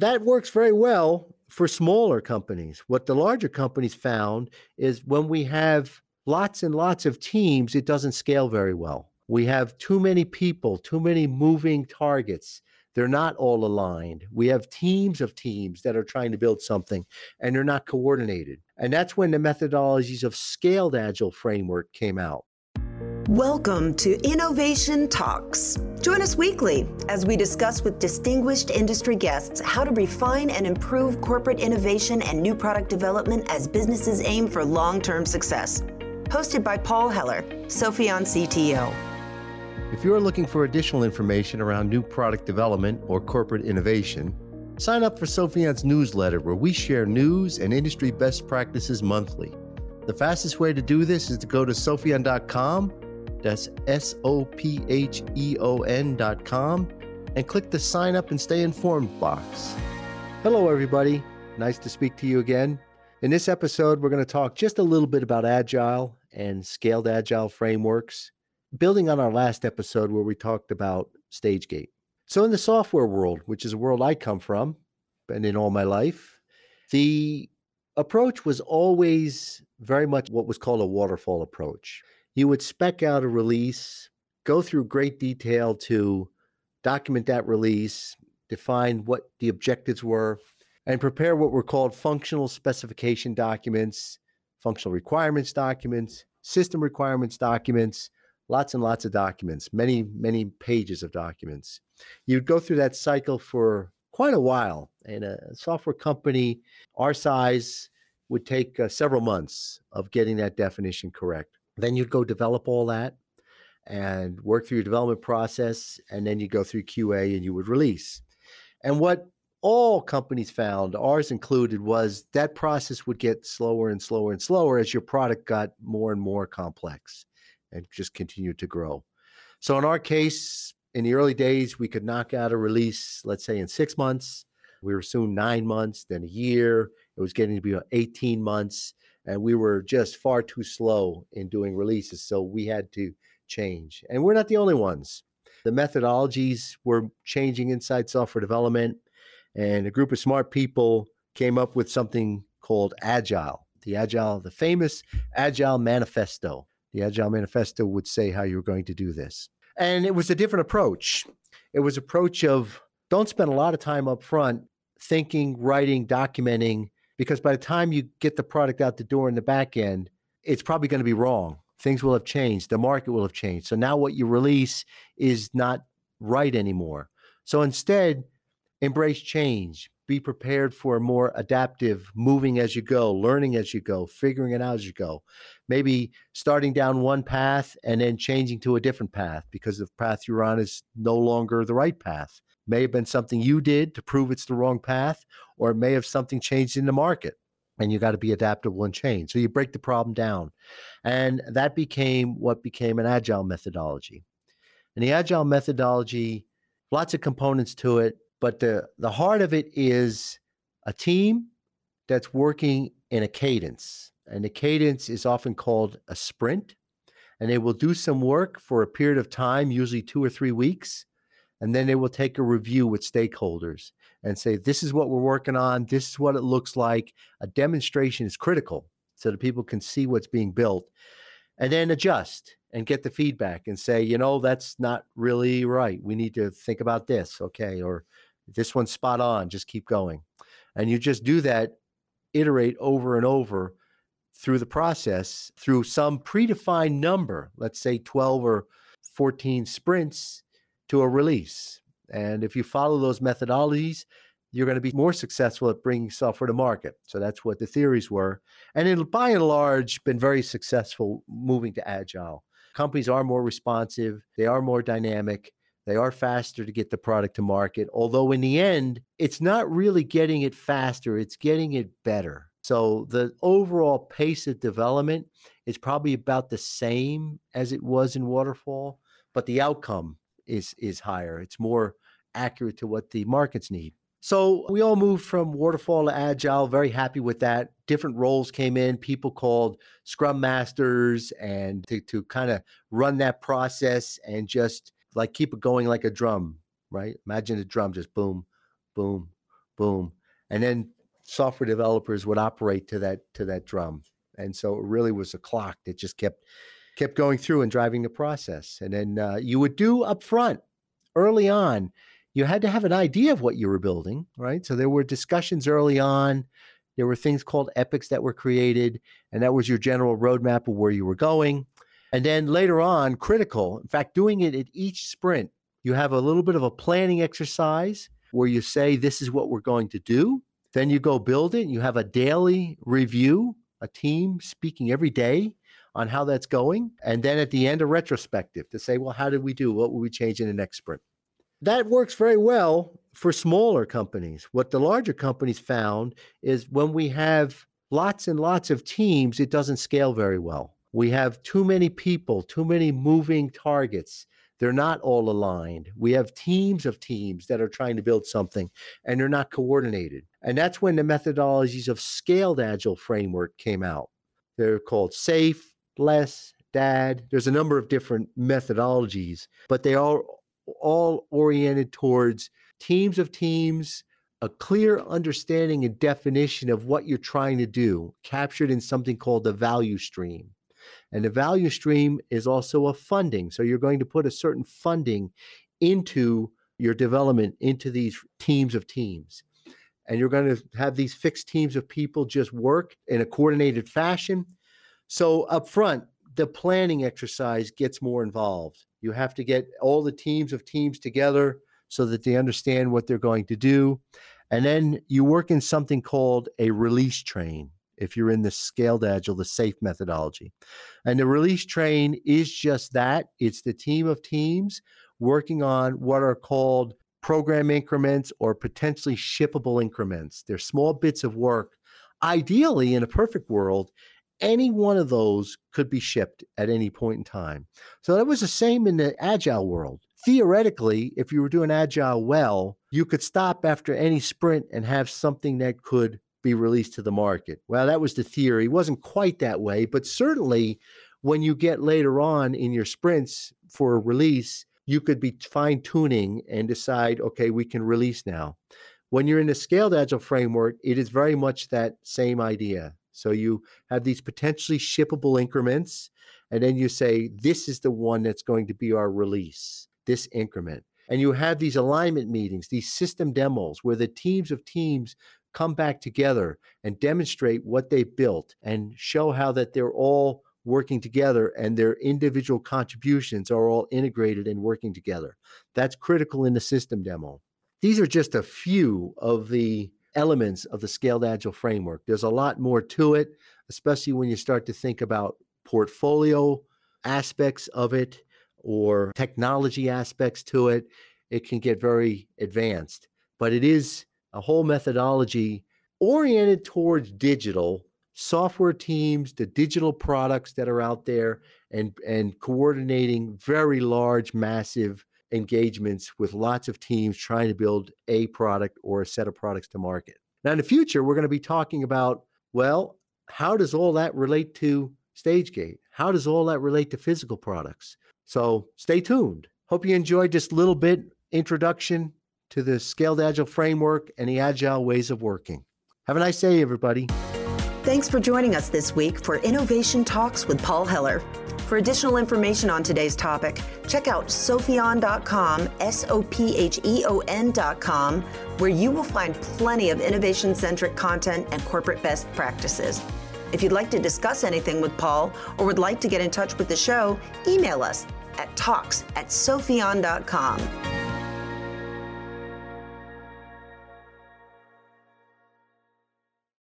that works very well for smaller companies. What the larger companies found is when we have lots and lots of teams, it doesn't scale very well. We have too many people, too many moving targets. They're not all aligned. We have teams of teams that are trying to build something and they're not coordinated. And that's when the methodologies of scaled agile framework came out. Welcome to Innovation Talks. Join us weekly as we discuss with distinguished industry guests how to refine and improve corporate innovation and new product development as businesses aim for long term success. Hosted by Paul Heller, Sopheon CTO. If you're looking for additional information around new product development or corporate innovation, sign up for Sopheon's newsletter where we share news and industry best practices monthly. The fastest way to do this is to go to sopheon.com that's S O P H E O N dot com and click the sign up and stay informed box. Hello, everybody. Nice to speak to you again. In this episode, we're going to talk just a little bit about Agile and scaled Agile frameworks, building on our last episode where we talked about StageGate. So, in the software world, which is a world I come from, and in all my life, the approach was always very much what was called a waterfall approach you would spec out a release, go through great detail to document that release, define what the objectives were, and prepare what were called functional specification documents, functional requirements documents, system requirements documents, lots and lots of documents, many, many pages of documents. You'd go through that cycle for quite a while. And a software company our size would take uh, several months of getting that definition correct. Then you'd go develop all that and work through your development process. And then you go through QA and you would release. And what all companies found, ours included, was that process would get slower and slower and slower as your product got more and more complex and just continued to grow. So in our case, in the early days, we could knock out a release, let's say in six months. We were soon nine months, then a year. It was getting to be 18 months and we were just far too slow in doing releases. So we had to change. And we're not the only ones. The methodologies were changing inside software development, and a group of smart people came up with something called Agile. The Agile, the famous Agile Manifesto. The Agile Manifesto would say how you're going to do this. And it was a different approach. It was approach of don't spend a lot of time up front thinking, writing, documenting, because by the time you get the product out the door in the back end, it's probably going to be wrong. Things will have changed. The market will have changed. So now what you release is not right anymore. So instead, embrace change. Be prepared for a more adaptive, moving as you go, learning as you go, figuring it out as you go. Maybe starting down one path and then changing to a different path because the path you're on is no longer the right path may have been something you did to prove it's the wrong path, or it may have something changed in the market. And you got to be adaptable and change. So you break the problem down. And that became what became an agile methodology. And the agile methodology, lots of components to it, but the, the heart of it is a team that's working in a cadence. And the cadence is often called a sprint. And they will do some work for a period of time, usually two or three weeks and then they will take a review with stakeholders and say this is what we're working on. This is what it looks like. A demonstration is critical so that people can see what's being built and then adjust and get the feedback and say you know that's not really right. We need to think about this. Okay or this one's spot on. Just keep going. And you just do that iterate over and over through the process through some predefined number let's say 12 or 14 sprints to a release. And if you follow those methodologies, you're going to be more successful at bringing software to market. So that's what the theories were. And it, by and large, been very successful moving to agile. Companies are more responsive, they are more dynamic, they are faster to get the product to market. Although in the end, it's not really getting it faster, it's getting it better. So the overall pace of development is probably about the same as it was in waterfall, but the outcome is is higher. It's more accurate to what the markets need. So we all moved from waterfall to agile, very happy with that. Different roles came in, people called scrum masters and to, to kind of run that process and just like keep it going like a drum, right? Imagine a drum just boom, boom, boom. And then software developers would operate to that to that drum. And so it really was a clock that just kept kept going through and driving the process. And then uh, you would do up front early on, you had to have an idea of what you were building, right? So there were discussions early on. There were things called epics that were created, and that was your general roadmap of where you were going. And then later on, critical, in fact, doing it at each sprint, you have a little bit of a planning exercise where you say, This is what we're going to do. Then you go build it. You have a daily review, a team speaking every day on how that's going. And then at the end, a retrospective to say, Well, how did we do? What will we change in the next sprint? That works very well for smaller companies. What the larger companies found is when we have lots and lots of teams, it doesn't scale very well. We have too many people, too many moving targets. They're not all aligned. We have teams of teams that are trying to build something and they're not coordinated. And that's when the methodologies of scaled agile framework came out. They're called SAFe, LeSS, DAD. There's a number of different methodologies, but they are all oriented towards teams of teams, a clear understanding and definition of what you're trying to do, captured in something called the value stream. And the value stream is also a funding. So you're going to put a certain funding into your development into these teams of teams. And you're going to have these fixed teams of people just work in a coordinated fashion. So up front, the planning exercise gets more involved. You have to get all the teams of teams together so that they understand what they're going to do. And then you work in something called a release train if you're in the scaled agile, the SAFe methodology. And the release train is just that it's the team of teams working on what are called program increments or potentially shippable increments. They're small bits of work. Ideally, in a perfect world, any one of those could be shipped at any point in time. So that was the same in the agile world. Theoretically, if you were doing agile well, you could stop after any sprint and have something that could be released to the market. Well, that was the theory. It wasn't quite that way, but certainly when you get later on in your sprints for a release, you could be fine tuning and decide, okay, we can release now. When you're in the scaled agile framework, it is very much that same idea. So you have these potentially shippable increments, and then you say, this is the one that's going to be our release, this increment. And you have these alignment meetings, these system demos where the teams of teams come back together and demonstrate what they've built and show how that they're all working together and their individual contributions are all integrated and working together. That's critical in the system demo. These are just a few of the elements of the scaled agile framework. There's a lot more to it, especially when you start to think about portfolio aspects of it or technology aspects to it. It can get very advanced, but it is a whole methodology oriented towards digital software teams, the digital products that are out there, and and coordinating very large, massive engagements with lots of teams trying to build a product or a set of products to market. Now, in the future, we're going to be talking about well, how does all that relate to StageGate? How does all that relate to physical products? So stay tuned. Hope you enjoyed this little bit introduction to the Scaled Agile framework and the agile ways of working. Have a nice day, everybody. Thanks for joining us this week for Innovation Talks with Paul Heller. For additional information on today's topic, check out sopheon.com, S O P H E O N.com, where you will find plenty of innovation centric content and corporate best practices. If you'd like to discuss anything with Paul or would like to get in touch with the show, email us at talks at sopheon.com.